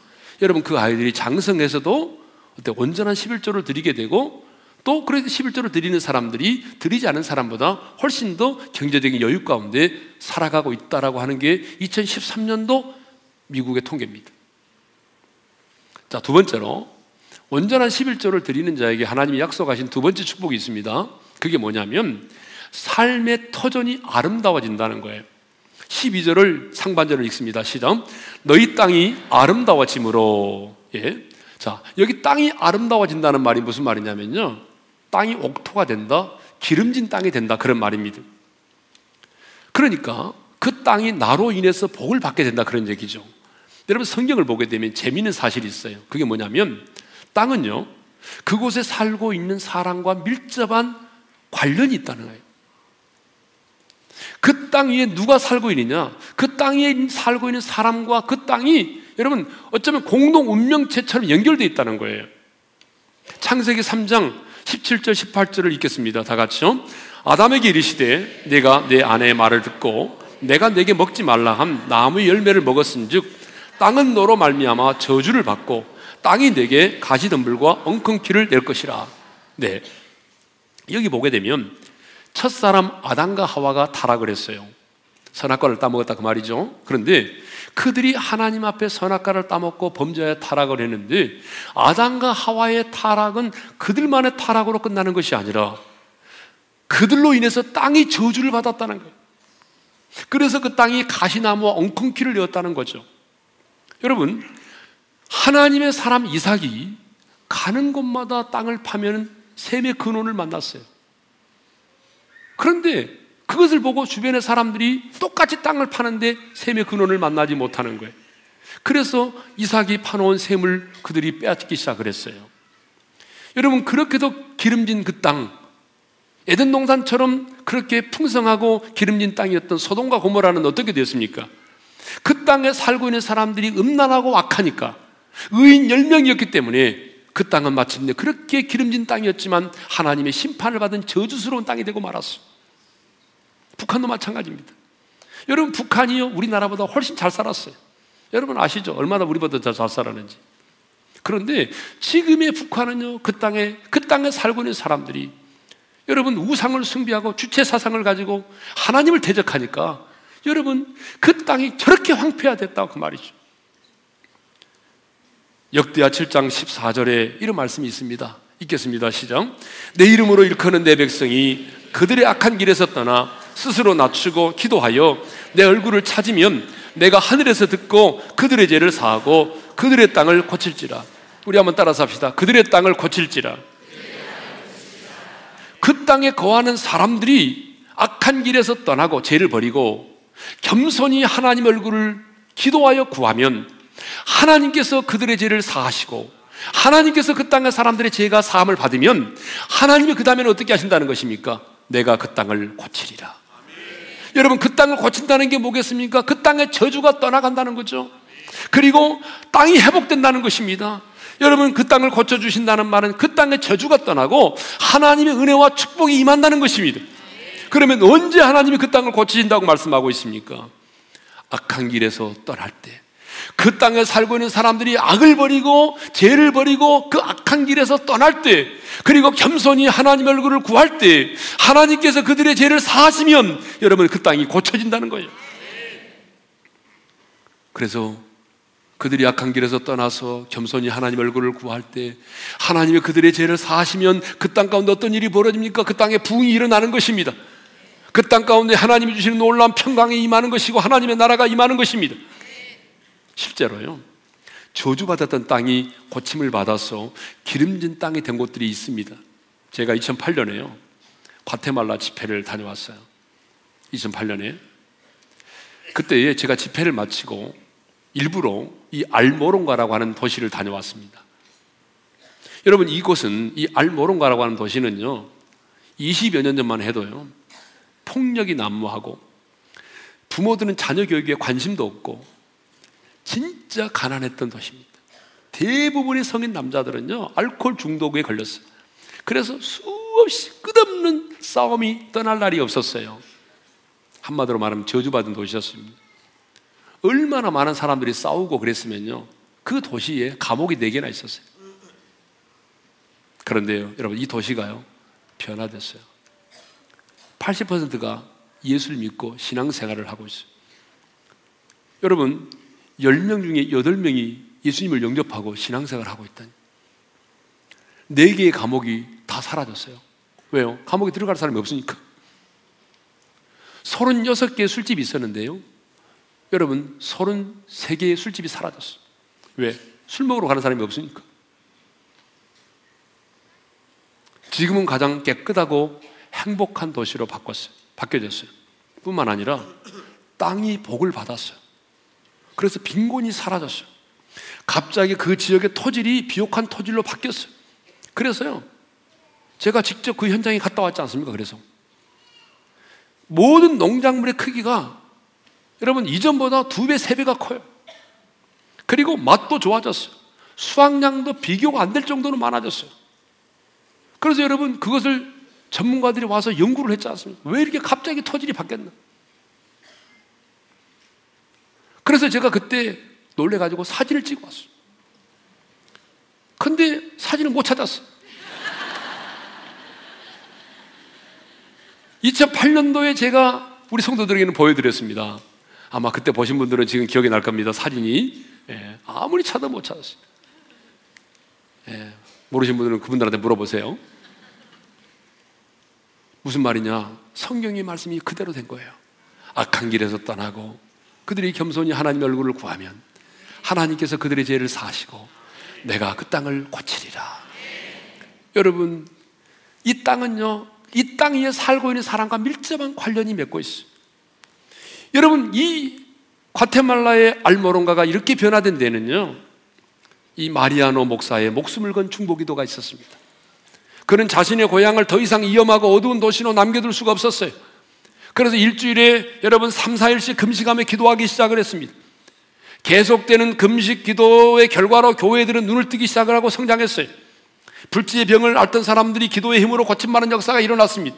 여러분 그 아이들이 장성해서도 어때 온전한 11조를 드리게 되고 또 그래서 11조를 드리는 사람들이 드리지 않은 사람보다 훨씬 더 경제적인 여유 가운데 살아가고 있다라고 하는 게 2013년도 미국의 통계입니다. 자, 두 번째로 온전한 11조를 드리는 자에게 하나님이 약속하신 두 번째 축복이 있습니다. 그게 뭐냐면 삶의 터전이 아름다워진다는 거예요. 12절을 상반절을 읽습니다. 시작. 너희 땅이 아름다워짐으로. 예. 자, 여기 땅이 아름다워진다는 말이 무슨 말이냐면요. 땅이 옥토가 된다. 기름진 땅이 된다. 그런 말입니다. 그러니까 그 땅이 나로 인해서 복을 받게 된다. 그런 얘기죠. 여러분 성경을 보게 되면 재미있는 사실이 있어요. 그게 뭐냐면 땅은요. 그곳에 살고 있는 사람과 밀접한 관련이 있다는 거예요. 그 땅 위에 누가 살고 있느냐? 그 땅에 살고 있는 사람과 그 땅이 여러분 어쩌면 공동 운명체처럼 연결되어 있다는 거예요. 창세기 3장 17절 18절을 읽겠습니다. 다 같이요. 아담에게 이르시되 내가 내 아내의 말을 듣고 내가 내게 먹지 말라 함 나무의 열매를 먹었은즉 땅은 너로 말미암아 저주를 받고 땅이 내게 가시덤불과 엉겅퀴를 낼 것이라. 네. 여기 보게 되면 첫사람 아담과 하와가 타락을 했어요. 선악과를 따먹었다 그 말이죠. 그런데 그들이 하나님 앞에 선악과를 따먹고 범죄에 타락을 했는데 아담과 하와의 타락은 그들만의 타락으로 끝나는 것이 아니라 그들로 인해서 땅이 저주를 받았다는 거예요. 그래서 그 땅이 가시나무와 엉겅퀴를 내었다는 거죠. 여러분, 하나님의 사람 이삭이 가는 곳마다 땅을 파면 샘의 근원을 만났어요. 그런데 그것을 보고 주변의 사람들이 똑같이 땅을 파는데 샘의 근원을 만나지 못하는 거예요. 그래서 이삭이 파놓은 샘을 그들이 빼앗기 시작을 했어요. 여러분, 그렇게도 기름진 그 땅, 에덴 동산처럼 그렇게 풍성하고 기름진 땅이었던 소돔과 고모라는 어떻게 되었습니까? 그 땅에 살고 있는 사람들이 음란하고 악하니까 의인 10명이었기 때문에 그 땅은 마침내 그렇게 기름진 땅이었지만 하나님의 심판을 받은 저주스러운 땅이 되고 말았어. 북한도 마찬가지입니다. 여러분, 북한이요, 우리나라보다 훨씬 잘 살았어요. 여러분 아시죠? 얼마나 우리보다 더 잘 살았는지. 그런데 지금의 북한은요, 그 땅에, 그 땅에 살고 있는 사람들이 여러분 우상을 숭배하고 주체 사상을 가지고 하나님을 대적하니까 여러분 그 땅이 저렇게 황폐화됐다고 그 말이죠. 역대하 7장 14절에 이런 말씀이 있습니다. 읽겠습니다. 시작. 내 이름으로 일컫는 내 백성이 그들의 악한 길에서 떠나 스스로 낮추고 기도하여 내 얼굴을 찾으면 내가 하늘에서 듣고 그들의 죄를 사하고 그들의 땅을 고칠지라. 우리 한번 따라서 합시다. 그들의 땅을 고칠지라. 그 땅에 거하는 사람들이 악한 길에서 떠나고 죄를 버리고 겸손히 하나님 얼굴을 기도하여 구하면 하나님께서 그들의 죄를 사하시고 하나님께서 그 땅의 사람들의 죄가 사함을 받으면 하나님이 그 다음에는 어떻게 하신다는 것입니까? 내가 그 땅을 고치리라. 여러분 그 땅을 고친다는 게 뭐겠습니까? 그 땅의 저주가 떠나간다는 거죠. 그리고 땅이 회복된다는 것입니다. 여러분 그 땅을 고쳐 주신다는 말은 그 땅의 저주가 떠나고 하나님의 은혜와 축복이 임한다는 것입니다. 그러면 언제 하나님이 그 땅을 고치신다고 말씀하고 있습니까? 악한 길에서 떠날 때. 그 땅에 살고 있는 사람들이 악을 버리고 죄를 버리고 그 악한 길에서 떠날 때 그리고 겸손히 하나님 얼굴을 구할 때 하나님께서 그들의 죄를 사하시면 여러분 그 땅이 고쳐진다는 거예요. 그래서 그들이 악한 길에서 떠나서 겸손히 하나님 얼굴을 구할 때 하나님이 그들의 죄를 사하시면 그 땅 가운데 어떤 일이 벌어집니까? 그 땅에 부흥이 일어나는 것입니다. 그 땅 가운데 하나님이 주시는 놀라운 평강이 임하는 것이고 하나님의 나라가 임하는 것입니다. 실제로요. 저주받았던 땅이 고침을 받아서 기름진 땅이 된 곳들이 있습니다. 제가 2008년에요. 과테말라 집회를 다녀왔어요. 2008년에. 그때에 제가 집회를 마치고 일부러 이 알모론가라고 하는 도시를 다녀왔습니다. 여러분, 이곳은 이 알모론가라고 하는 도시는요, 20여 년 전만 해도요, 폭력이 난무하고 부모들은 자녀 교육에 관심도 없고 진짜 가난했던 도시입니다. 대부분의 성인 남자들은요, 알코올 중독에 걸렸어요. 그래서 수없이 끝없는 싸움이 떠날 날이 없었어요. 한마디로 말하면 저주받은 도시였습니다. 얼마나 많은 사람들이 싸우고 그랬으면요, 그 도시에 감옥이 네 개나 있었어요. 그런데요, 여러분, 이 도시가요, 변화됐어요. 80%가 예수를 믿고 신앙생활을 하고 있어요. 여러분, 10명 중에 8명이 예수님을 영접하고 신앙생활을 하고 있다니. 4개의 감옥이 다 사라졌어요. 왜요? 감옥에 들어갈 사람이 없으니까. 36개의 술집이 있었는데요. 여러분, 33개의 술집이 사라졌어요. 왜? 술 먹으러 가는 사람이 없으니까. 지금은 가장 깨끗하고 행복한 도시로 바꿨어요. 바뀌어졌어요. 뿐만 아니라 땅이 복을 받았어요. 그래서 빈곤이 사라졌어요. 갑자기 그 지역의 토질이 비옥한 토질로 바뀌었어요. 그래서요, 제가 직접 그 현장에 갔다 왔지 않습니까? 그래서. 모든 농작물의 크기가 여러분 이전보다 두 배, 세 배가 커요. 그리고 맛도 좋아졌어요. 수확량도 비교가 안 될 정도로 많아졌어요. 그래서 여러분 그것을 전문가들이 와서 연구를 했지 않습니까? 왜 이렇게 갑자기 토질이 바뀌었나? 그래서 제가 그때 놀래가지고 사진을 찍어 왔어요. 근데 사진을 못 찾았어. 2008년도에 제가 우리 성도들에게는 보여드렸습니다. 아마 그때 보신 분들은 지금 기억이 날 겁니다. 사진이. 예, 아무리 찾아 못 찾았어요. 예, 모르신 분들은 그분들한테 물어보세요. 무슨 말이냐? 성경의 말씀이 그대로 된 거예요. 악한 길에서 떠나고 그들이 겸손히 하나님 얼굴을 구하면 하나님께서 그들의 죄를 사시고 내가 그 땅을 고치리라. 여러분, 이 땅은요, 이 땅 위에 살고 있는 사람과 밀접한 관련이 맺고 있어요. 여러분, 이 과테말라의 알모론가가 이렇게 변화된 데는요, 이 마리아노 목사의 목숨을 건 중보기도가 있었습니다. 그는 자신의 고향을 더 이상 위험하고 어두운 도시로 남겨둘 수가 없었어요. 그래서 일주일에 여러분 3, 4일씩 금식하며 기도하기 시작을 했습니다. 계속되는 금식 기도의 결과로 교회들은 눈을 뜨기 시작을 하고 성장했어요. 불치의 병을 앓던 사람들이 기도의 힘으로 고침받는 역사가 일어났습니다.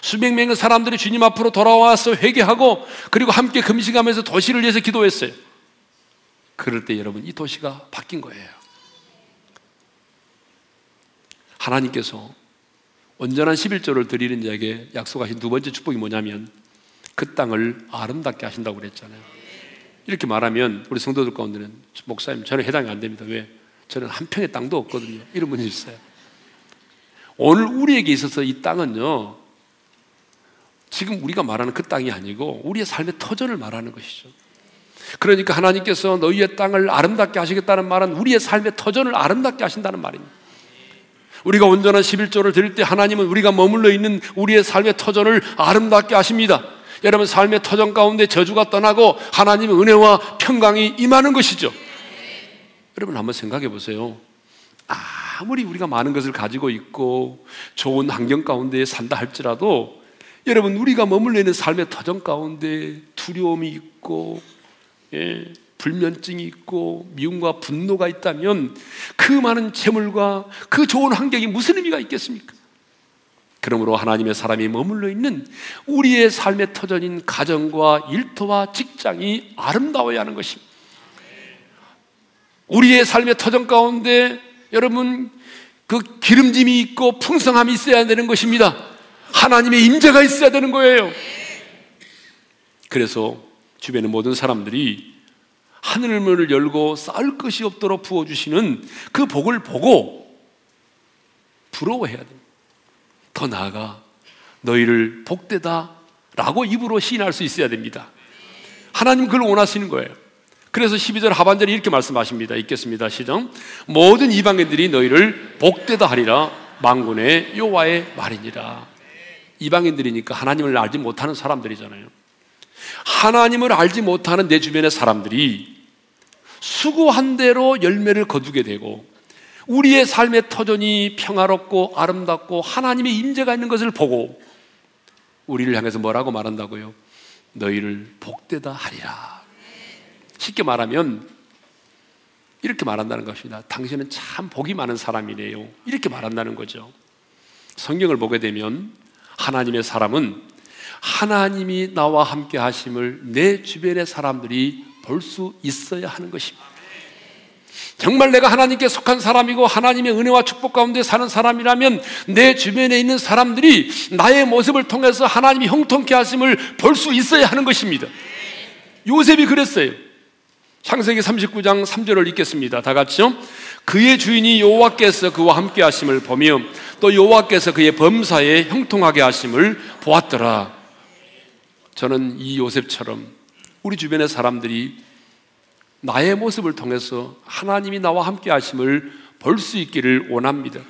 수백 명의 사람들이 주님 앞으로 돌아와서 회개하고 그리고 함께 금식하면서 도시를 위해서 기도했어요. 그럴 때 여러분 이 도시가 바뀐 거예요. 하나님께서 온전한 11조를 드리는 자에게 약속하신 두 번째 축복이 뭐냐면 그 땅을 아름답게 하신다고 그랬잖아요. 이렇게 말하면 우리 성도들 가운데는 목사님 저는 해당이 안 됩니다. 왜? 저는 한 평의 땅도 없거든요. 이런 분이 있어요. 오늘 우리에게 있어서 이 땅은요, 지금 우리가 말하는 그 땅이 아니고 우리의 삶의 터전을 말하는 것이죠. 그러니까 하나님께서 너희의 땅을 아름답게 하시겠다는 말은 우리의 삶의 터전을 아름답게 하신다는 말입니다. 우리가 온전한 11조를 드릴 때 하나님은 우리가 머물러 있는 우리의 삶의 터전을 아름답게 하십니다. 여러분 삶의 터전 가운데 저주가 떠나고 하나님의 은혜와 평강이 임하는 것이죠. 여러분 한번 생각해 보세요. 아무리 우리가 많은 것을 가지고 있고 좋은 환경 가운데 산다 할지라도 여러분 우리가 머물러 있는 삶의 터전 가운데 두려움이 있고 예, 불면증이 있고 미움과 분노가 있다면 그 많은 재물과 그 좋은 환경이 무슨 의미가 있겠습니까? 그러므로 하나님의 사람이 머물러 있는 우리의 삶의 터전인 가정과 일터와 직장이 아름다워야 하는 것입니다. 우리의 삶의 터전 가운데 여러분 그 기름짐이 있고 풍성함이 있어야 되는 것입니다. 하나님의 임재가 있어야 되는 거예요. 그래서 주변의 모든 사람들이 하늘문을 열고 쌓을 것이 없도록 부어주시는 그 복을 보고 부러워해야 됩니다. 더 나아가 너희를 복되다 라고 입으로 시인할 수 있어야 됩니다. 하나님 그걸 원하시는 거예요. 그래서 12절 하반절에 이렇게 말씀하십니다. 읽겠습니다. 시정. 모든 이방인들이 너희를 복되다 하리라 망군의 요와의 말이니라. 이방인들이니까 하나님을 알지 못하는 사람들이잖아요. 하나님을 알지 못하는 내 주변의 사람들이 수고한 대로 열매를 거두게 되고 우리의 삶의 터전이 평화롭고 아름답고 하나님의 임재가 있는 것을 보고 우리를 향해서 뭐라고 말한다고요? 너희를 복되다 하리라. 쉽게 말하면 이렇게 말한다는 것입니다. 당신은 참 복이 많은 사람이네요. 이렇게 말한다는 거죠. 성경을 보게 되면 하나님의 사람은 하나님이 나와 함께 하심을 내 주변의 사람들이 볼 수 있어야 하는 것입니다. 정말 내가 하나님께 속한 사람이고 하나님의 은혜와 축복 가운데 사는 사람이라면 내 주변에 있는 사람들이 나의 모습을 통해서 하나님이 형통케 하심을 볼 수 있어야 하는 것입니다. 요셉이 그랬어요. 창세기 39장 3절을 읽겠습니다. 다 같이요. 그의 주인이 여호와께서 그와 함께 하심을 보며 또 여호와께서 그의 범사에 형통하게 하심을 보았더라. 저는 이 요셉처럼 우리 주변의 사람들이 나의 모습을 통해서 하나님이 나와 함께 하심을 볼 수 있기를 원합니다.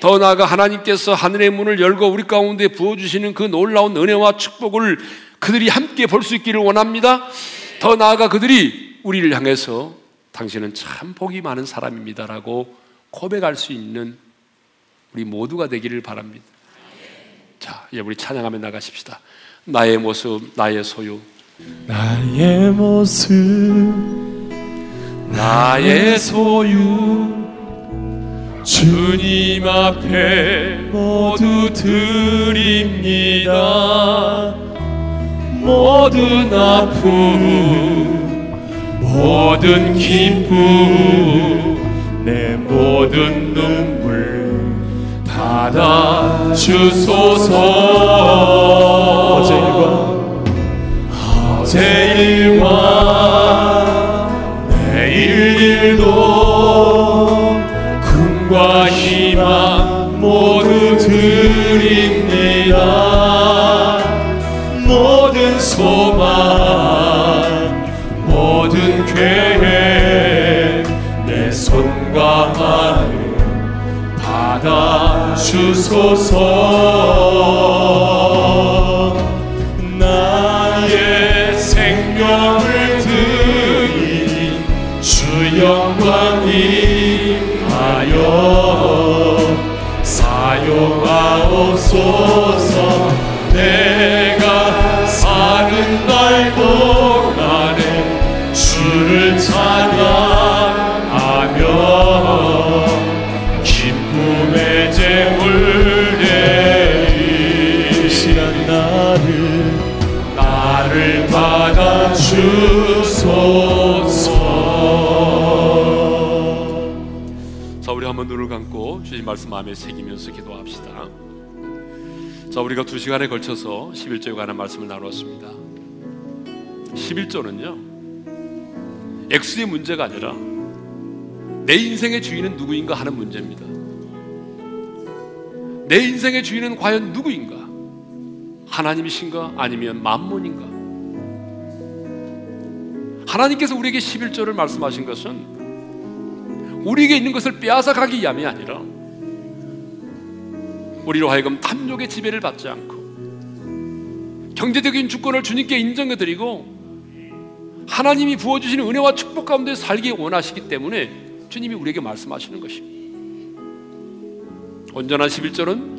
더 나아가 하나님께서 하늘의 문을 열고 우리 가운데 부어주시는 그 놀라운 은혜와 축복을 그들이 함께 볼 수 있기를 원합니다. 더 나아가 그들이 우리를 향해서 당신은 참 복이 많은 사람입니다라고 고백할 수 있는 우리 모두가 되기를 바랍니다. 자, 이제 우리 찬양하며 나가십시다. 나의 모습, 나의 소유. 나의 모습 나의 소유 주님 앞에 모두 드립니다. 모든 아픔 모든 기쁨 내 모든 눈물 받아 주소서. 어제 일과 어제 일과 내일 일도 꿈과 희망 모두 드립니다. 모든 소망 모든 계획 내 손과 마음 받아 주소서 말씀 마음에 새기면서 기도합시다. 자, 우리가 두 시간에 걸쳐서 11조에 관한 말씀을 나누었습니다. 11조는요, 액수의 문제가 아니라 내 인생의 주인은 누구인가 하는 문제입니다. 내 인생의 주인은 과연 누구인가? 하나님이신가? 아니면 만문인가? 하나님께서 우리에게 11조를 말씀하신 것은 우리에게 있는 것을 빼앗아 가기 위함이 아니라 우리로 하여금 탐욕의 지배를 받지 않고 경제적인 주권을 주님께 인정해 드리고 하나님이 부어주시는 은혜와 축복 가운데 살기 원하시기 때문에 주님이 우리에게 말씀하시는 것입니다. 온전한 11절은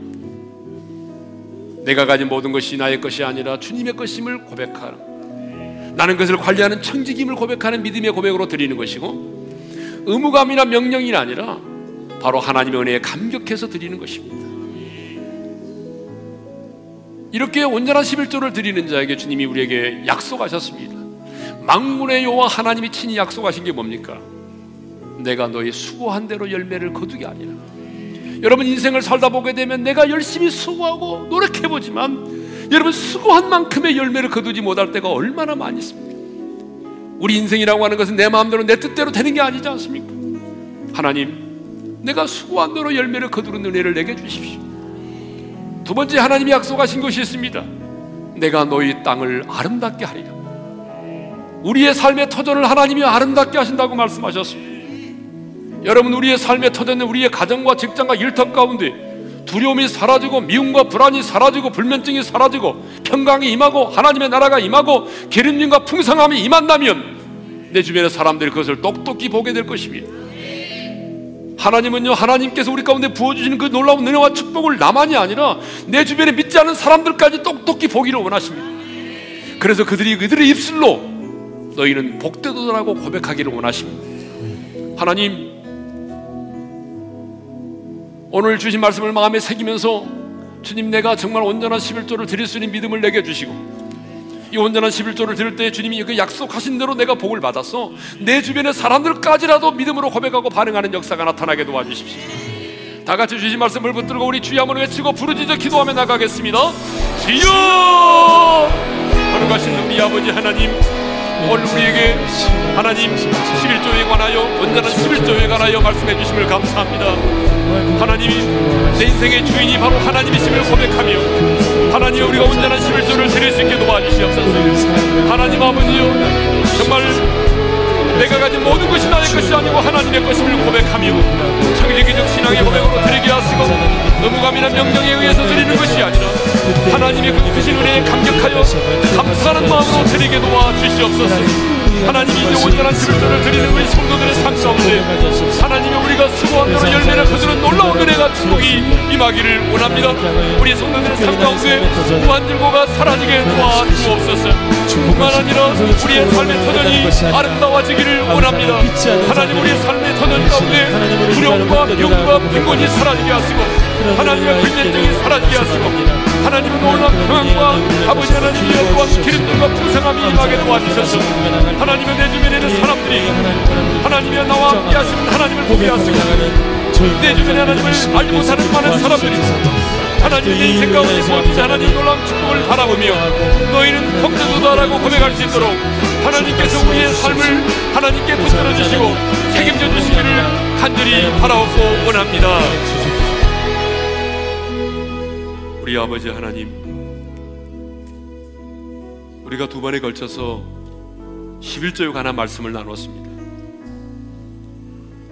내가 가진 모든 것이 나의 것이 아니라 주님의 것임을 고백하는 나는 그것을 관리하는 청직임을 고백하는 믿음의 고백으로 드리는 것이고 의무감이나 명령이 아니라 바로 하나님의 은혜에 감격해서 드리는 것입니다. 이렇게 온전한 11조를 드리는 자에게 주님이 우리에게 약속하셨습니다. 망군의 여호와 하나님이 친히 약속하신 게 뭡니까? 내가 너의 수고한 대로 열매를 거두게 아니라 여러분 인생을 살다 보게 되면 내가 열심히 수고하고 노력해 보지만 여러분 수고한 만큼의 열매를 거두지 못할 때가 얼마나 많이 있습니까? 우리 인생이라고 하는 것은 내 마음대로 내 뜻대로 되는 게 아니지 않습니까? 하나님, 내가 수고한 대로 열매를 거두는 은혜를 내게 주십시오. 두 번째 하나님이 약속하신 것이 있습니다. 내가 너희 땅을 아름답게 하리라. 우리의 삶의 터전을 하나님이 아름답게 하신다고 말씀하셨습니다. 여러분 우리의 삶에 터졌는 우리의 가정과 직장과 일터 가운데 두려움이 사라지고 미움과 불안이 사라지고 불면증이 사라지고 평강이 임하고 하나님의 나라가 임하고 기름님과 풍성함이 임한다면 내 주변의 사람들이 그것을 똑똑히 보게 될 것입니다. 하나님은요 하나님께서 우리 가운데 부어주시는 그 놀라운 은혜와 축복을 나만이 아니라 내 주변에 믿지 않은 사람들까지 똑똑히 보기를 원하십니다. 그래서 그들이 그들의 입술로 너희는 복되도라고 고백하기를 원하십니다. 하나님 오늘 주신 말씀을 마음에 새기면서 주님 내가 정말 온전한 11조를 드릴 수 있는 믿음을 내게 주시고 이 온전한 11조를 드릴 때 주님이 그 약속하신 대로 내가 복을 받았어 내 주변의 사람들까지라도 믿음으로 고백하고 반응하는 역사가 나타나게 도와주십시오. 다 같이 주신 말씀을 붙들고 우리 주여 한번 외치고 부르짖어 기도하며 나가겠습니다. 주여! 거룩하신 우리 아버지 하나님 오늘 우리에게 하나님 11조에 관하여 온전한 11조에 관하여 말씀해 주심을 감사합니다. 하나님이 내 인생의 주인이 바로 하나님이심을 고백하며 하나님 우리가 온전한 11조를 드릴 수 있게 도와주시옵소서. 하나님 아버지요 정말 내가 가진 모든 것이 나의 것이 아니고 하나님의 것임을 고백하며 창의적인 신앙의 고백으로 드리게 하시고 의무감이나 명령에 의해서 드리는 것이 아니라 하나님의 그 크신 은혜에 감격하여 감사하는 마음으로 드리게 도와주시옵소서 하나님이 온전한 십일조를 드리는 우리 성도들의 삶 가운데 하나님이 우리가 수고한 대로 열매를 거두는 놀라운 은혜가 축복이 임하기를 원합니다. 우리 성도들의 삶 가운데 무한질고가 사라지게 도와주옵소서 뿐만 아니라 우리의 삶의 터전이 아름다워지기를 원합니다. 하나님 우리의 삶의 터전 가운데 두려움과 병과 빈곤이 사라지게 하시고 하나님의 불면증이 사라지게 하시고 하나님은 놀라운 평안과 아버지 하나님의 또한 기름들과 풍성함이 임하게 도와주셔서 하나님의 내 주변에 있는 사람들이 하나님의 나와 함께 하시는 하나님을 보게 하시고 내 주변에 하나님을 알지 못하는 많은 사람들이 하나님의 인생 가운데 모든 하나님 놀라운 축복을 바라보며 너희는 형제도다라고 고백할 수 있도록 하나님께서 우리의 삶을 하나님께 붙들어 주시고 책임져 주시기를 간절히 바라옵고 원합니다. 우리 아버지 하나님, 우리가 두 번에 걸쳐서 11조에 관한 말씀을 나눴습니다.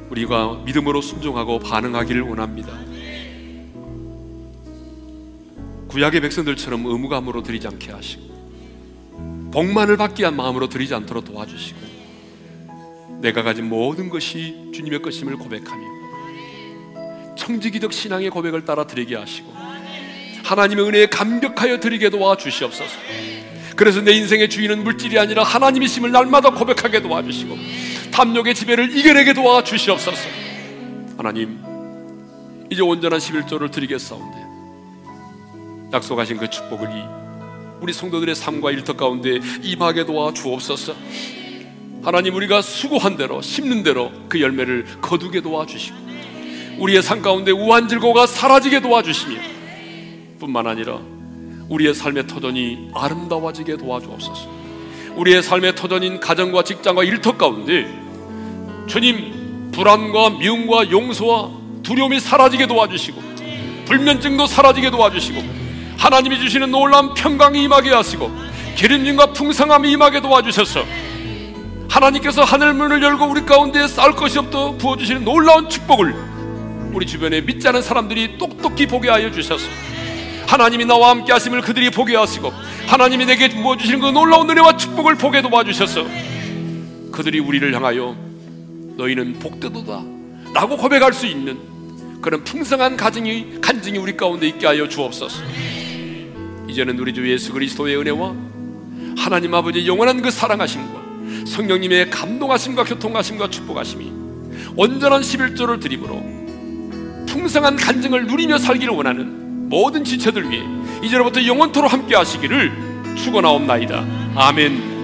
우리가 믿음으로 순종하고 반응하기를 원합니다. 구약의 백성들처럼 의무감으로 드리지 않게 하시고 복만을 받기 위한 마음으로 드리지 않도록 도와주시고 내가 가진 모든 것이 주님의 것임을 고백하며 청지기적 신앙의 고백을 따라 드리게 하시고 하나님의 은혜에 감격하여 드리게 도와주시옵소서. 그래서 내 인생의 주인은 물질이 아니라 하나님이심을 날마다 고백하게 도와주시고 탐욕의 지배를 이겨내게 도와주시옵소서. 하나님, 이제 온전한 11조를 드리겠사온데 약속하신 그 축복을 우리 성도들의 삶과 일터 가운데 임하게 도와 주옵소서. 하나님 우리가 수고한 대로 심는 대로 그 열매를 거두게 도와 주시고 우리의 삶 가운데 우한 즐거가 사라지게 도와 주시며 뿐만 아니라 우리의 삶의 터전이 아름다워지게 도와주옵소서. 우리의 삶의 터전인 가정과 직장과 일터 가운데 주님 불안과 미움과 용서와 두려움이 사라지게 도와주시고 불면증도 사라지게 도와주시고 하나님이 주시는 놀라운 평강이 임하게 하시고 기름님과 풍성함이 임하게 도와주셔서 하나님께서 하늘 문을 열고 우리 가운데 쌓을 것이 없도 부어주시는 놀라운 축복을 우리 주변에 믿지 않은 사람들이 똑똑히 보게 하여 주셔서 하나님이 나와 함께 하심을 그들이 보게 하시고 하나님이 내게 부어주시는 그 놀라운 은혜와 축복을 보게 도와주셔서 그들이 우리를 향하여 너희는 복되도다 라고 고백할 수 있는 그런 풍성한 가정이 간증이 우리 가운데 있게 하여 주옵소서 이제는 우리 주 예수 그리스도의 은혜와 하나님 아버지 영원한 그 사랑하심과 성령님의 감동하심과 교통하심과 축복하심이 온전한 11조를 드림으로 풍성한 간증을 누리며 살기를 원하는 모든 지체들 위해 이제로부터 영원토로 함께 하시기를 축원하옵나이다. 아멘.